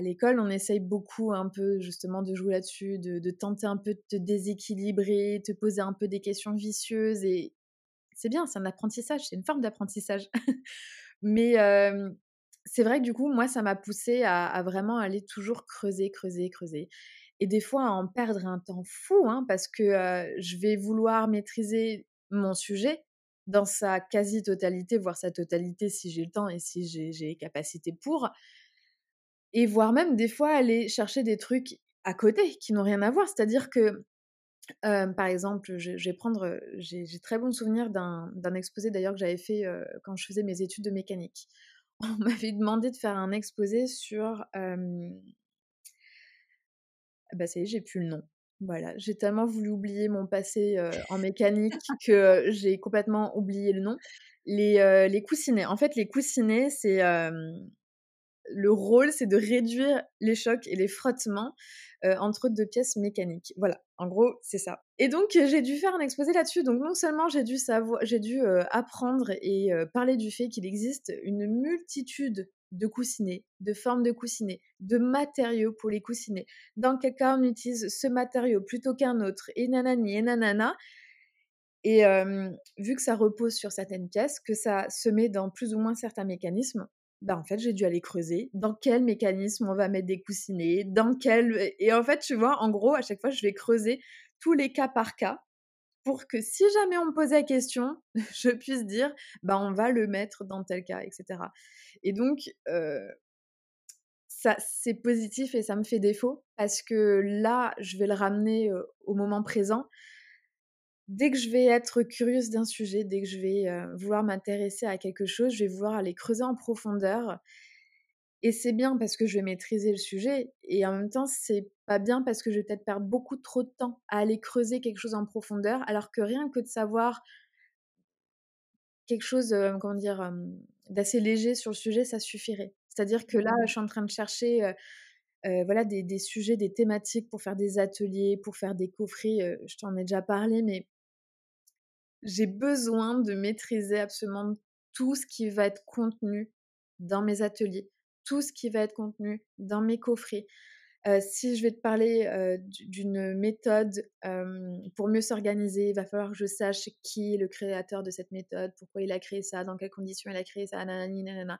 l'école, on essaye beaucoup un peu justement de jouer là-dessus, de, tenter un peu de te déséquilibrer, te poser un peu des questions vicieuses. Et c'est bien, c'est un apprentissage, c'est une forme d'apprentissage. Mais c'est vrai que du coup, moi, ça m'a poussé à, vraiment aller toujours creuser, creuser, creuser. Et des fois, à en perdre un temps fou, hein, parce que je vais vouloir maîtriser mon sujet, dans sa quasi-totalité, voire sa totalité si j'ai le temps et si j'ai les capacités pour. Et voire même des fois aller chercher des trucs à côté qui n'ont rien à voir. C'est-à-dire que, par exemple, je, vais prendre, j'ai très bon souvenir d'un exposé d'ailleurs que j'avais fait quand je faisais mes études de mécanique. On m'avait demandé de faire un exposé sur bah ça y est, j'ai plus le nom. Voilà, j'ai tellement voulu oublier mon passé en mécanique que j'ai complètement oublié le nom. Les, les coussinets. En fait, les coussinets, c'est le rôle, c'est de réduire les chocs et les frottements entre deux pièces mécaniques. Voilà, en gros, c'est ça. Et donc, j'ai dû faire un exposé là-dessus. Donc, non seulement j'ai dû savoir, j'ai dû apprendre et parler du fait qu'il existe une multitude de coussinets, de formes de coussinets, de matériaux pour les coussinets. Dans quel cas on utilise ce matériau plutôt qu'un autre, et nanani, et nanana. Et vu que ça repose sur certaines pièces, que ça se met dans plus ou moins certains mécanismes, bah en fait j'ai dû aller creuser dans quel mécanisme on va mettre des coussinets, dans quel... Et en fait, tu vois, en gros, à chaque fois, je vais creuser tous les cas par cas pour que si jamais on me posait la question, je puisse dire, bah, on va le mettre dans tel cas, etc. Et donc, ça, c'est positif et ça me fait défaut parce que là, je vais le ramener au moment présent. Dès que je vais être curieuse d'un sujet, dès que je vais vouloir m'intéresser à quelque chose, je vais vouloir aller creuser en profondeur et c'est bien parce que je vais maîtriser le sujet. Et en même temps, c'est pas bien parce que je vais peut-être perdre beaucoup trop de temps à aller creuser quelque chose en profondeur, alors que rien que de savoir quelque chose, comment dire, d'assez léger sur le sujet, ça suffirait. C'est-à-dire que là, je suis en train de chercher voilà, des, des, sujets, des thématiques pour faire des ateliers, pour faire des coffrets. je t'en ai déjà parlé, mais j'ai besoin de maîtriser absolument tout ce qui va être contenu dans mes ateliers tout ce qui va être contenu dans mes coffrets. si je vais te parler d'une méthode pour mieux s'organiser, il va falloir que je sache qui est le créateur de cette méthode, pourquoi il a créé ça, dans quelles conditions il a créé ça, nanana.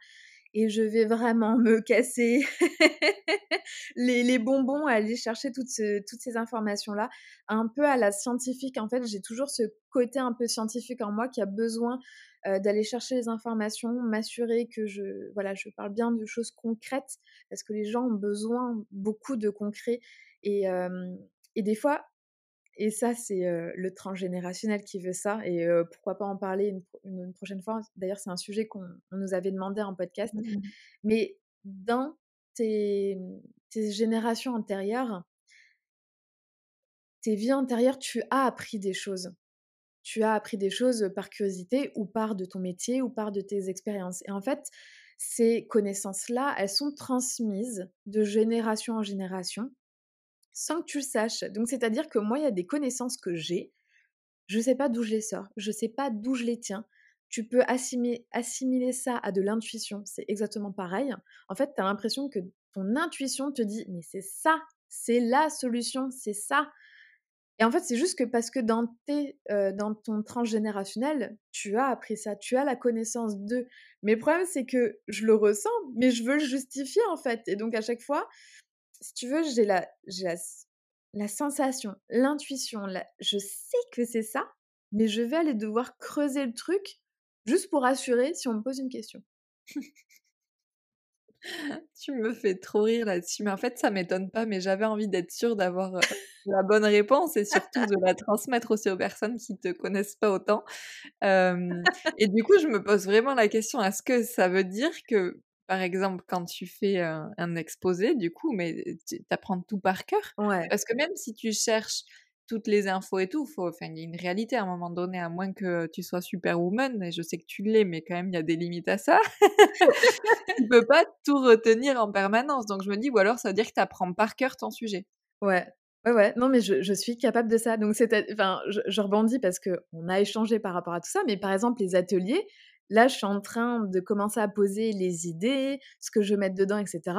Et je vais vraiment me casser les, bonbons à aller chercher toutes, toutes ces informations-là. Un peu à la scientifique, en fait, j'ai toujours ce côté un peu scientifique en moi qui a besoin euh, d'aller chercher les informations, m'assurer que je, voilà, je parle bien de choses concrètes, parce que les gens ont besoin beaucoup de concret. Et, et des fois, et ça, c'est le transgénérationnel qui veut ça. Et pourquoi pas en parler une, prochaine fois. D'ailleurs, c'est un sujet qu'on nous avait demandé en podcast. Mmh Mais dans tes, tes, générations antérieures, tes vies antérieures, tu as appris des choses tu as appris des choses par curiosité ou par de ton métier ou par de tes expériences. Et en fait, ces connaissances-là, elles sont transmises de génération en génération sans que tu le saches. Donc, c'est-à-dire que moi, il y a des connaissances que j'ai, je ne sais pas d'où je les sors, je ne sais pas d'où je les tiens. Tu peux assimiler, assimiler ça à de l'intuition, c'est exactement pareil. En fait, tu as l'impression que ton intuition te dit, mais c'est ça, c'est la solution, c'est ça. Et en fait, c'est juste que parce que dans, ton transgénérationnel, tu as appris ça, tu as la connaissance de. Mais le problème, c'est que je le ressens, mais je veux le justifier en fait. Et donc, à chaque fois, si tu veux, j'ai la, la, la sensation, l'intuition, je sais que c'est ça, mais je vais aller devoir creuser le truc juste pour assurer si on me pose une question. tu me fais trop rire là-dessus. Mais en fait, ça m'étonne pas, mais j'avais envie d'être sûre d'avoir la bonne réponse et surtout de la transmettre aussi aux personnes qui te connaissent pas autant. et du coup, je me pose vraiment la question est-ce que ça veut dire que, par exemple, quand tu fais un, exposé, du coup, mais tu apprends tout par cœur ouais. Parce que même si tu cherches toutes les infos et tout, il y a une réalité à un moment donné, à moins que tu sois superwoman, et je sais que tu l'es, mais quand même, il y a des limites à ça. tu peux pas tout retenir en permanence. Donc, je me dis, ou alors, ça veut dire que tu apprends par cœur ton sujet. Ouais. Ouais, ouais, non, mais je, je suis capable de ça. Donc, c'est, enfin, je, je, rebondis parce qu'on a échangé par rapport à tout ça. Mais par exemple, les ateliers, là, je suis en train de commencer à poser les idées, ce que je vais mettre dedans, etc.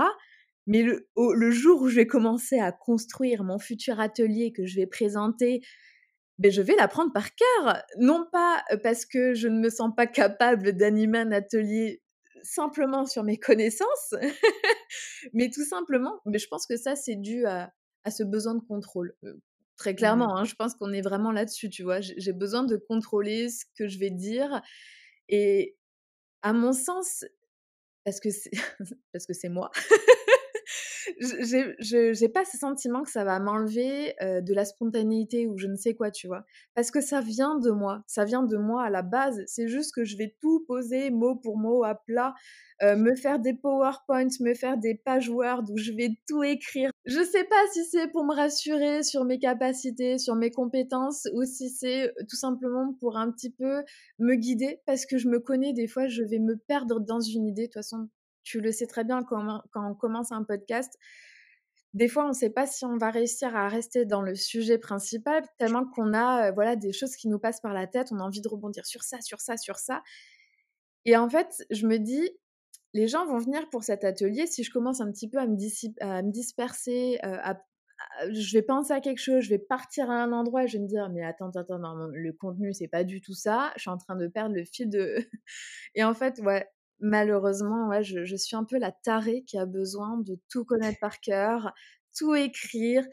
Mais le, le, jour où je vais commencer à construire mon futur atelier que je vais présenter, ben je vais l'apprendre par cœur. Non pas parce que je ne me sens pas capable d'animer un atelier simplement sur mes connaissances, mais tout simplement, mais je pense que ça, c'est dû à, à, ce besoin de contrôle. très mmh. clairement, hein, je pense qu'on est vraiment là-dessus, tu vois. J'ai besoin de contrôler ce que je vais dire. Et à mon sens, parce que c'est, parce que c'est moi, je j'ai pas ce sentiment que ça va m'enlever de la spontanéité ou je ne sais quoi, tu vois. Parce que ça vient de moi, ça vient de moi à la base. C'est juste que je vais tout poser mot pour mot à plat, me faire des PowerPoints, me faire des pages Word où je vais tout écrire. Je sais pas si c'est pour me rassurer sur mes capacités, sur mes compétences ou si c'est tout simplement pour un petit peu me guider parce que je me connais, des fois je vais me perdre dans une idée. De toute façon, tu le sais très bien quand, on commence un podcast. Des fois, on ne sait pas si on va réussir à rester dans le sujet principal, tellement qu'on a voilà des choses qui nous passent par la tête, on a envie de rebondir sur ça, sur ça, sur ça. Et en fait, je me dis, les gens vont venir pour cet atelier si je commence un petit peu à me, à me disperser, je vais penser à quelque chose, je vais partir à un endroit, je vais me dire mais attends attends non, le contenu c'est pas du tout ça, je suis en train de perdre le fil de et en fait ouais malheureusement, ouais, je, suis un peu la tarée qui a besoin de tout connaître par cœur, tout écrire,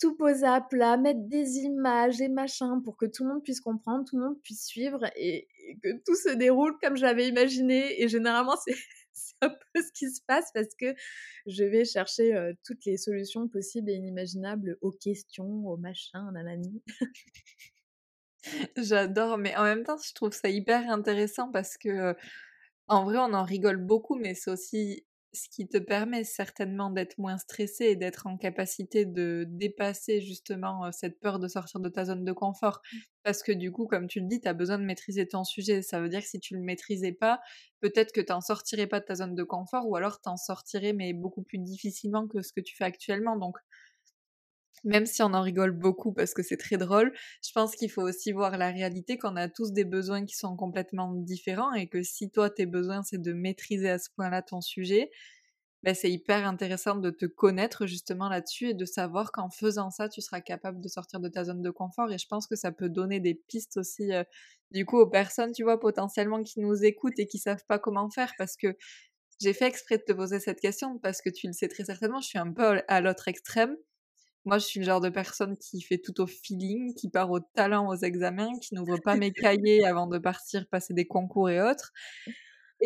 tout poser à plat, mettre des images et machin pour que tout le monde puisse comprendre, tout le monde puisse suivre et, que tout se déroule comme j'avais imaginé. Et généralement, c'est un peu ce qui se passe parce que je vais chercher euh, toutes les solutions possibles et inimaginables aux questions, aux machins, nanani. J'adore, mais en même temps, je trouve ça hyper intéressant parce que en vrai, on en rigole beaucoup, mais c'est aussi ce qui te permet certainement d'être moins stressé et d'être en capacité de dépasser justement cette peur de sortir de ta zone de confort. Mmh. Parce que du coup, comme tu le dis, tu as besoin de maîtriser ton sujet. Ça veut dire que si tu le maîtrisais pas, peut-être que tu n'en sortirais pas de ta zone de confort ou alors tu en sortirais mais beaucoup plus difficilement que ce que tu fais actuellement. Donc même si on en rigole beaucoup parce que c'est très drôle, je pense qu'il faut aussi voir la réalité qu'on a tous des besoins qui sont complètement différents et que si toi tes besoins c'est de maîtriser à ce point-là ton sujet, ben c'est hyper intéressant de te connaître justement là-dessus et de savoir qu'en faisant ça, tu seras capable de sortir de ta zone de confort. Et je pense que ça peut donner des pistes aussi, du coup, aux personnes, tu vois, potentiellement qui nous écoutent et qui savent pas comment faire. Parce que j'ai fait exprès de te poser cette question parce que tu le sais très certainement, je suis un peu à l'autre extrême. Moi, je suis le genre de personne qui fait tout au feeling, qui part au talent aux examens, qui n'ouvre pas mes cahiers avant de partir passer des concours et autres.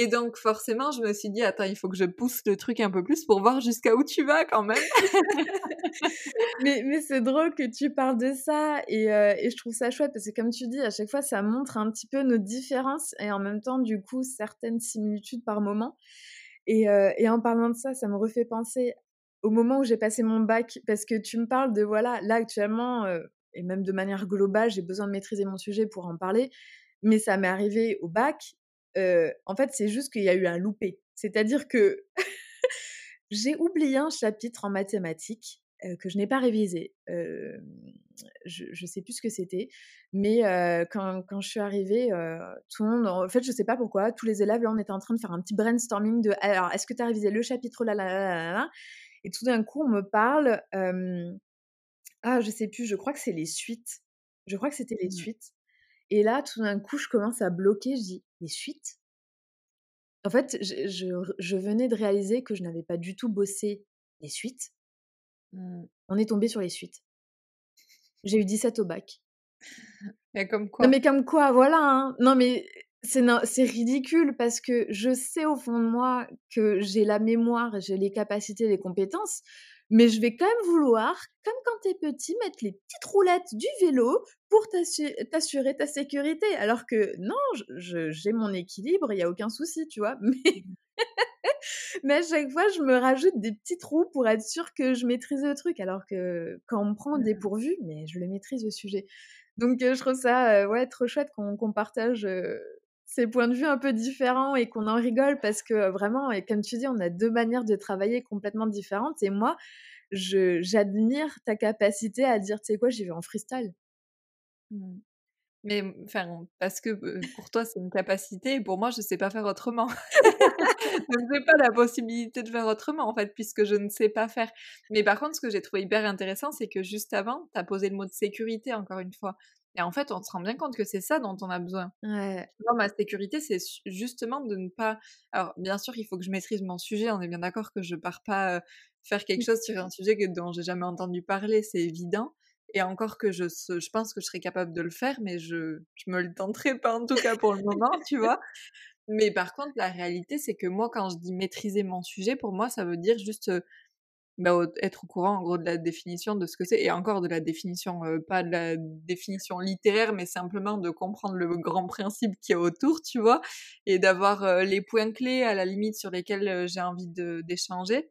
Et donc, forcément, je me suis dit, attends, il faut que je pousse le truc un peu plus pour voir jusqu'à où tu vas quand même. mais c'est drôle que tu parles de ça et, euh, et, je trouve ça chouette parce que, comme tu dis, à chaque fois, ça montre un petit peu nos différences et en même temps, du coup, certaines similitudes par moment. Et, euh, et en parlant de ça, ça me refait penser au moment où j'ai passé mon bac, parce que tu me parles de, voilà, là actuellement, euh, et même de manière globale, j'ai besoin de maîtriser mon sujet pour en parler, mais ça m'est arrivé au bac. Euh, en fait, c'est juste qu'il y a eu un loupé. C'est-à-dire que j'ai oublié un chapitre en mathématiques euh, que je n'ai pas révisé. je ne sais plus ce que c'était, mais quand, quand, je suis arrivée, tout le monde, en fait, je ne sais pas pourquoi, tous les élèves, là, on était en train de faire un petit brainstorming de alors, est-ce que tu as révisé le chapitre là, là, là, là, là et tout d'un coup, on me parle, ah, je sais plus, je crois que c'est les suites. Je crois que c'était les mmh. suites. Et là, tout d'un coup, je commence à bloquer. Je dis, les suites? En fait, je, venais de réaliser que je n'avais pas du tout bossé les suites. Mmh. On est tombé sur les suites. J'ai eu 17 au bac. Et comme quoi? Non, mais comme quoi, voilà. Hein. Non, mais c'est ridicule parce que je sais au fond de moi que j'ai la mémoire, j'ai les capacités, les compétences, mais je vais quand même vouloir, comme quand t'es petit, mettre les petites roulettes du vélo pour t'assurer ta sécurité. Alors que non, j'ai mon équilibre, il n'y a aucun souci, tu vois. Mais... mais à chaque fois, je me rajoute des petits trous pour être sûr que je maîtrise le truc. Alors que quand on me prend dépourvu, mais je le maîtrise le sujet. Donc je trouve ça ouais trop chouette qu'on partage ces points de vue un peu différents et qu'on en rigole parce que vraiment, et comme tu dis, on a deux manières de travailler complètement différentes. Et moi, j'admire ta capacité à dire, tu sais quoi, j'y vais en freestyle. Mmh. Mais enfin, parce que pour toi, c'est une capacité, et pour moi, je ne sais pas faire autrement. je ne sais pas la possibilité de faire autrement, en fait, puisque je ne sais pas faire. Mais par contre, ce que j'ai trouvé hyper intéressant, c'est que juste avant, tu as posé le mot de sécurité, encore une fois. Et en fait, on se rend bien compte que c'est ça dont on a besoin. Ouais. ma sécurité, c'est justement de ne pas. Alors, bien sûr, il faut que je maîtrise mon sujet. On est bien d'accord que je pars pas faire quelque chose sur un sujet dont j'ai jamais entendu parler, c'est évident. Et encore que je, je pense que je serais capable de le faire, mais je, je me le tenterai pas en tout cas pour le moment, tu vois. Mais par contre, la réalité, c'est que moi, quand je dis maîtriser mon sujet, pour moi, ça veut dire juste bah, être au courant en gros de la définition de ce que c'est et encore de la définition, pas de la définition littéraire, mais simplement de comprendre le grand principe qui est autour, tu vois, et d'avoir les points clés à la limite sur lesquels j'ai envie d'échanger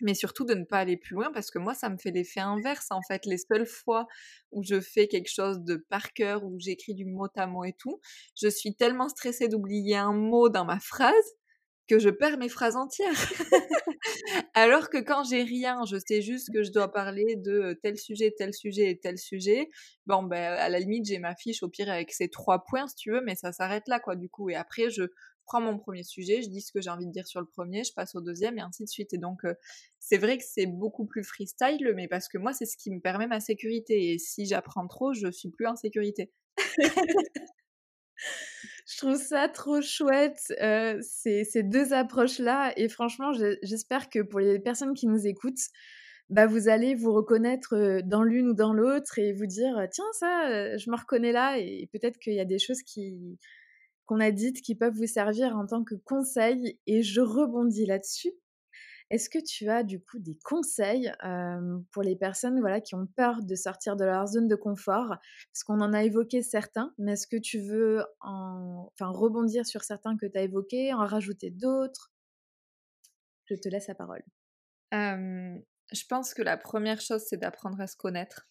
mais surtout de ne pas aller plus loin parce que moi ça me fait l'effet inverse en fait. Les seules fois où je fais quelque chose de par cœur où j'écris du mot à mot et tout je suis tellement stressée d'oublier un mot dans ma phrase que je perds mes phrases entières alors que quand j'ai rien je sais juste que je dois parler de tel sujet tel sujet et tel sujet bon ben à la limite j'ai ma fiche au pire avec ces trois points si tu veux mais ça s'arrête là quoi du coup et après je prends mon premier sujet, je dis ce que j'ai envie de dire sur le premier, je passe au deuxième et ainsi de suite. Et donc, c'est vrai que c'est beaucoup plus freestyle, mais parce que moi, c'est ce qui me permet ma sécurité. Et si j'apprends trop, je suis plus en sécurité. je trouve ça trop chouette, ces, ces, deux approches-là. Et franchement, j'espère que pour les personnes qui nous écoutent, bah, vous allez vous reconnaître dans l'une ou dans l'autre et vous dire tiens ça je me reconnais là et peut-être qu'il y a des choses qu'on a dites qui peuvent vous servir en tant que conseil et je rebondis là-dessus. Est-ce que tu as du coup des conseils pour les personnes voilà, qui ont peur de sortir de leur zone de confort? Parce qu'on en a évoqué certains, mais est-ce que tu veux en... enfin, rebondir sur certains que tu as évoqués, en rajouter d'autres? Je te laisse la parole. je pense que la première chose, c'est d'apprendre à se connaître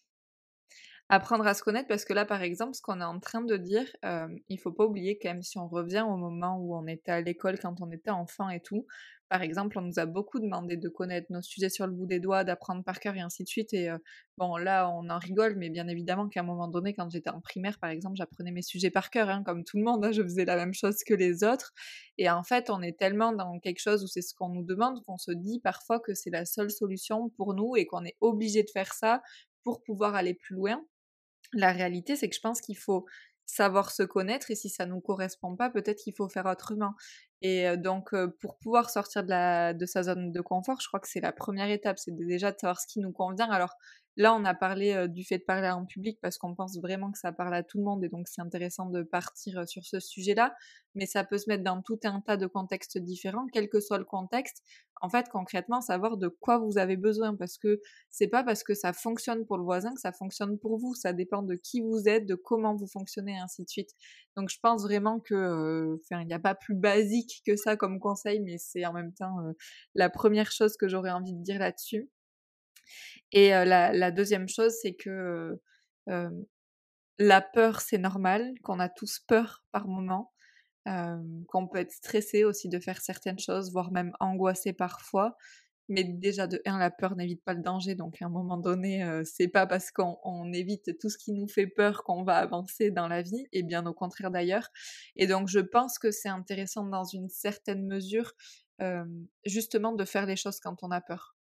apprendre à se connaître parce que là par exemple ce qu'on est en train de dire euh, il faut pas oublier quand même si on revient au moment où on était à l'école quand on était enfant et tout par exemple on nous a beaucoup demandé de connaître nos sujets sur le bout des doigts d'apprendre par cœur et ainsi de suite et bon là on en rigole mais bien évidemment qu'à un moment donné quand j'étais en primaire par exemple j'apprenais mes sujets par cœur hein, comme tout le monde hein, je faisais la même chose que les autres et en fait on est tellement dans quelque chose où c'est ce qu'on nous demande qu'on se dit parfois que c'est la seule solution pour nous et qu'on est obligé de faire ça pour pouvoir aller plus loin la réalité, c'est que je pense qu'il faut savoir se connaître et si ça ne nous correspond pas, peut-être qu'il faut faire autrement. Et donc, pour pouvoir sortir de, sa zone de confort, je crois que c'est la première étape, c'est déjà de savoir ce qui nous convient. Alors là, on a parlé du fait de parler en public parce qu'on pense vraiment que ça parle à tout le monde et donc c'est intéressant de partir sur ce sujet-là. Mais ça peut se mettre dans tout un tas de contextes différents, quel que soit le contexte en fait, concrètement, savoir de quoi vous avez besoin parce que c'est pas parce que ça fonctionne pour le voisin que ça fonctionne pour vous. Ça dépend de qui vous êtes, de comment vous fonctionnez, et ainsi de suite. Donc, je pense vraiment que, il n'y a pas plus basique que ça comme conseil, mais c'est en même temps la première chose que j'aurais envie de dire là-dessus. Et la, deuxième chose, c'est que la peur, c'est normal, qu'on a tous peur par moment qu'on peut être stressé aussi de faire certaines choses, voire même angoissé parfois. Mais déjà, de un, la peur n'évite pas le danger. Donc, à un moment donné, c'est pas parce qu'on évite tout ce qui nous fait peur qu'on va avancer dans la vie, et bien au contraire d'ailleurs. Et donc, je pense que c'est intéressant dans une certaine mesure, justement, de faire les choses quand on a peur.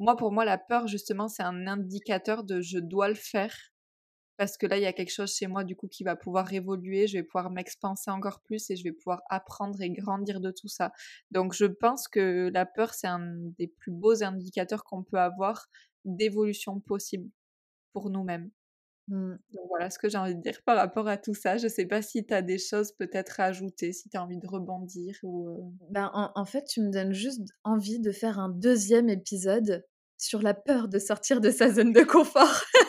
Moi, pour moi, la peur, justement, c'est un indicateur de je dois le faire parce que là, il y a quelque chose chez moi, du coup, qui va pouvoir évoluer, je vais pouvoir m'expanser encore plus et je vais pouvoir apprendre et grandir de tout ça. Donc, je pense que la peur, c'est un des plus beaux indicateurs qu'on peut avoir d'évolution possible pour nous-mêmes. Mmh. Donc voilà ce que j'ai envie de dire par rapport à tout ça. Je sais pas si tu as des choses peut-être à ajouter, si tu as envie de rebondir ou... Ben, en, en, fait, tu me donnes juste envie de faire un deuxième épisode sur la peur de sortir de sa zone de confort.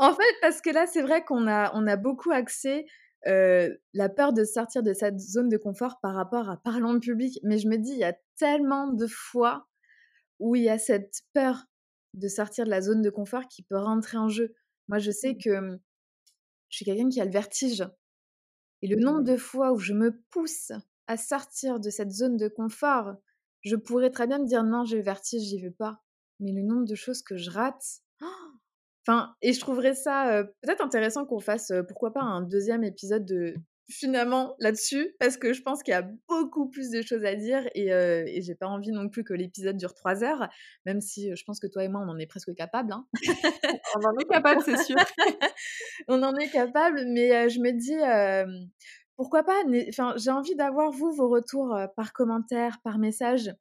En fait, parce que là, c'est vrai qu'on a, on a beaucoup axé la peur de sortir de sa zone de confort par rapport à parler en public. Mais je me dis, il y a tellement de fois où il y a cette peur de sortir de la zone de confort qui peut rentrer en jeu. Moi, je sais mmh. que mmh, je suis quelqu'un qui a le vertige. Et le nombre de fois où je me pousse à sortir de cette zone de confort, je pourrais très bien me dire non, j'ai le vertige, j'y vais pas. Mais le nombre de choses que je rate, Enfin, et je trouverais ça peut-être intéressant qu'on fasse, pourquoi pas, un deuxième épisode de finalement là-dessus, parce que je pense qu'il y a beaucoup plus de choses à dire et, et j'ai pas envie non plus que l'épisode dure trois heures, même si je pense que toi et moi, on en est presque capable. Hein. on en est capable, c'est sûr. on en est capable, mais je me dis, pourquoi pas, enfin, j'ai envie d'avoir, vous, vos retours par commentaire, par message.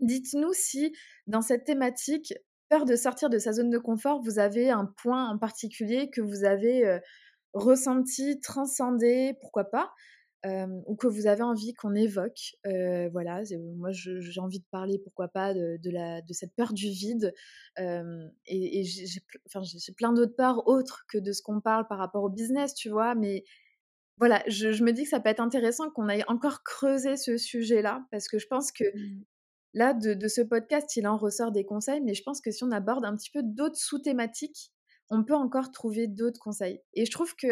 Dites-nous si, dans cette thématique, peur de sortir de sa zone de confort, vous avez un point en particulier que vous avez ressenti, transcendé, pourquoi pas ou que vous avez envie qu'on évoque. voilà, moi j'ai envie de parler, pourquoi pas, de, la, de cette peur du vide. et, j'ai plein d'autres peurs autres que de ce qu'on parle par rapport au business, tu vois. Mais voilà, je, me dis que ça peut être intéressant qu'on aille encore creuser ce sujet-là, parce que je pense que mmh. là, de, de, ce podcast, il en ressort des conseils, mais je pense que si on aborde un petit peu d'autres sous-thématiques, on peut encore trouver d'autres conseils. Et je trouve que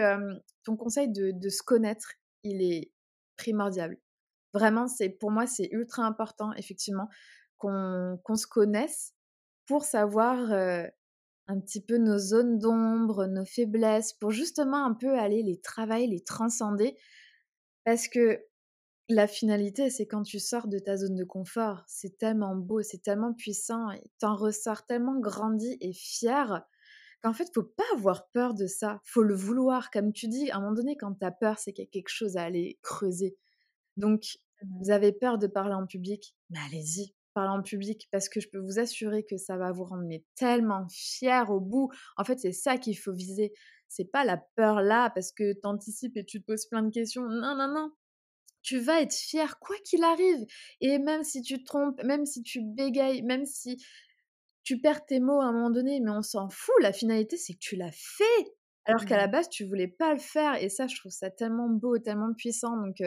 ton conseil de, se connaître, il est primordial. Vraiment, c'est pour moi, c'est ultra important, effectivement, qu'on se connaisse pour savoir un petit peu nos zones d'ombre, nos faiblesses, pour justement un peu aller les travailler, les transcender. Parce que la finalité, c'est quand tu sors de ta zone de confort. C'est tellement beau, c'est tellement puissant, t'en ressors tellement grandi et fier qu'en fait, faut pas avoir peur de ça. Faut le vouloir. Comme tu dis, à un moment donné, quand tu as peur, c'est qu'il y a quelque chose à aller creuser. Donc, vous avez peur de parler en public, mais allez-y, parlez en public parce que je peux vous assurer que ça va vous rendre tellement fier au bout. En fait, c'est ça qu'il faut viser. C'est pas la peur là parce que tu anticipes et tu te poses plein de questions. Non, non, non. Tu vas être fier quoi qu'il arrive. Et même si tu te trompes, même si tu bégayes, même si tu perds tes mots à un moment donné, mais on s'en fout. La finalité, c'est que tu l'as fait. Alors qu'à la mmh. base, tu voulais pas le faire. Et ça, je trouve ça tellement beau, tellement puissant. Donc,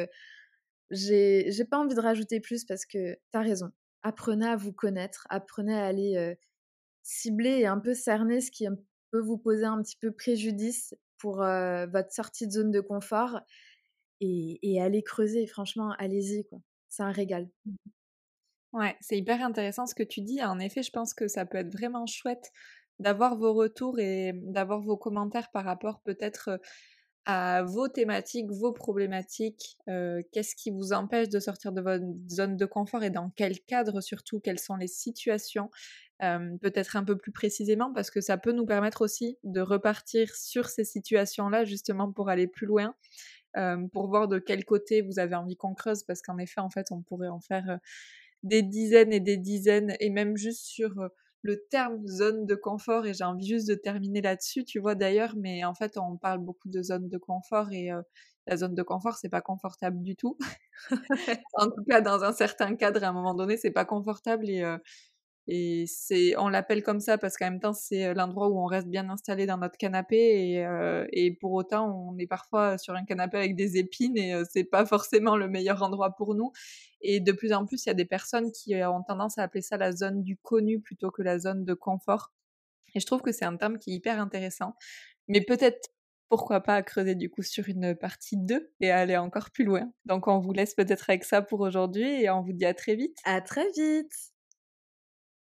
j'ai pas envie de rajouter plus parce que tu as raison. Apprenez à vous connaître. Apprenez à aller cibler et un peu cerner ce qui peut vous poser un petit peu préjudice pour votre sortie de zone de confort. Et, et aller creuser. Franchement, allez-y. C'est un régal. Ouais, c'est hyper intéressant ce que tu dis. En effet, je pense que ça peut être vraiment chouette d'avoir vos retours et d'avoir vos commentaires par rapport peut-être à vos thématiques, vos problématiques. Qu'est-ce qui vous empêche de sortir de votre zone de confort et dans quel cadre surtout, quelles sont les situations peut-être un peu plus précisément parce que ça peut nous permettre aussi de repartir sur ces situations-là justement pour aller plus loin, pour voir de quel côté vous avez envie qu'on creuse parce qu'en effet en fait on pourrait en faire des dizaines et des dizaines, et même juste sur le terme zone de confort, et j'ai envie juste de terminer là-dessus, tu vois d'ailleurs, mais en fait on parle beaucoup de zone de confort, et la zone de confort, c'est pas confortable du tout. en tout cas, dans un certain cadre, à un moment donné, c'est pas confortable, et et c'est, on l'appelle comme ça parce qu'en même temps, c'est l'endroit où on reste bien installé dans notre canapé et, et pour autant, on est parfois sur un canapé avec des épines et c'est pas forcément le meilleur endroit pour nous. Et de plus en plus, il y a des personnes qui ont tendance à appeler ça la zone du connu plutôt que la zone de confort. Et je trouve que c'est un terme qui est hyper intéressant. Mais peut-être pourquoi pas creuser du coup sur une partie 2 et aller encore plus loin. Donc on vous laisse peut-être avec ça pour aujourd'hui et on vous dit à très vite. À très vite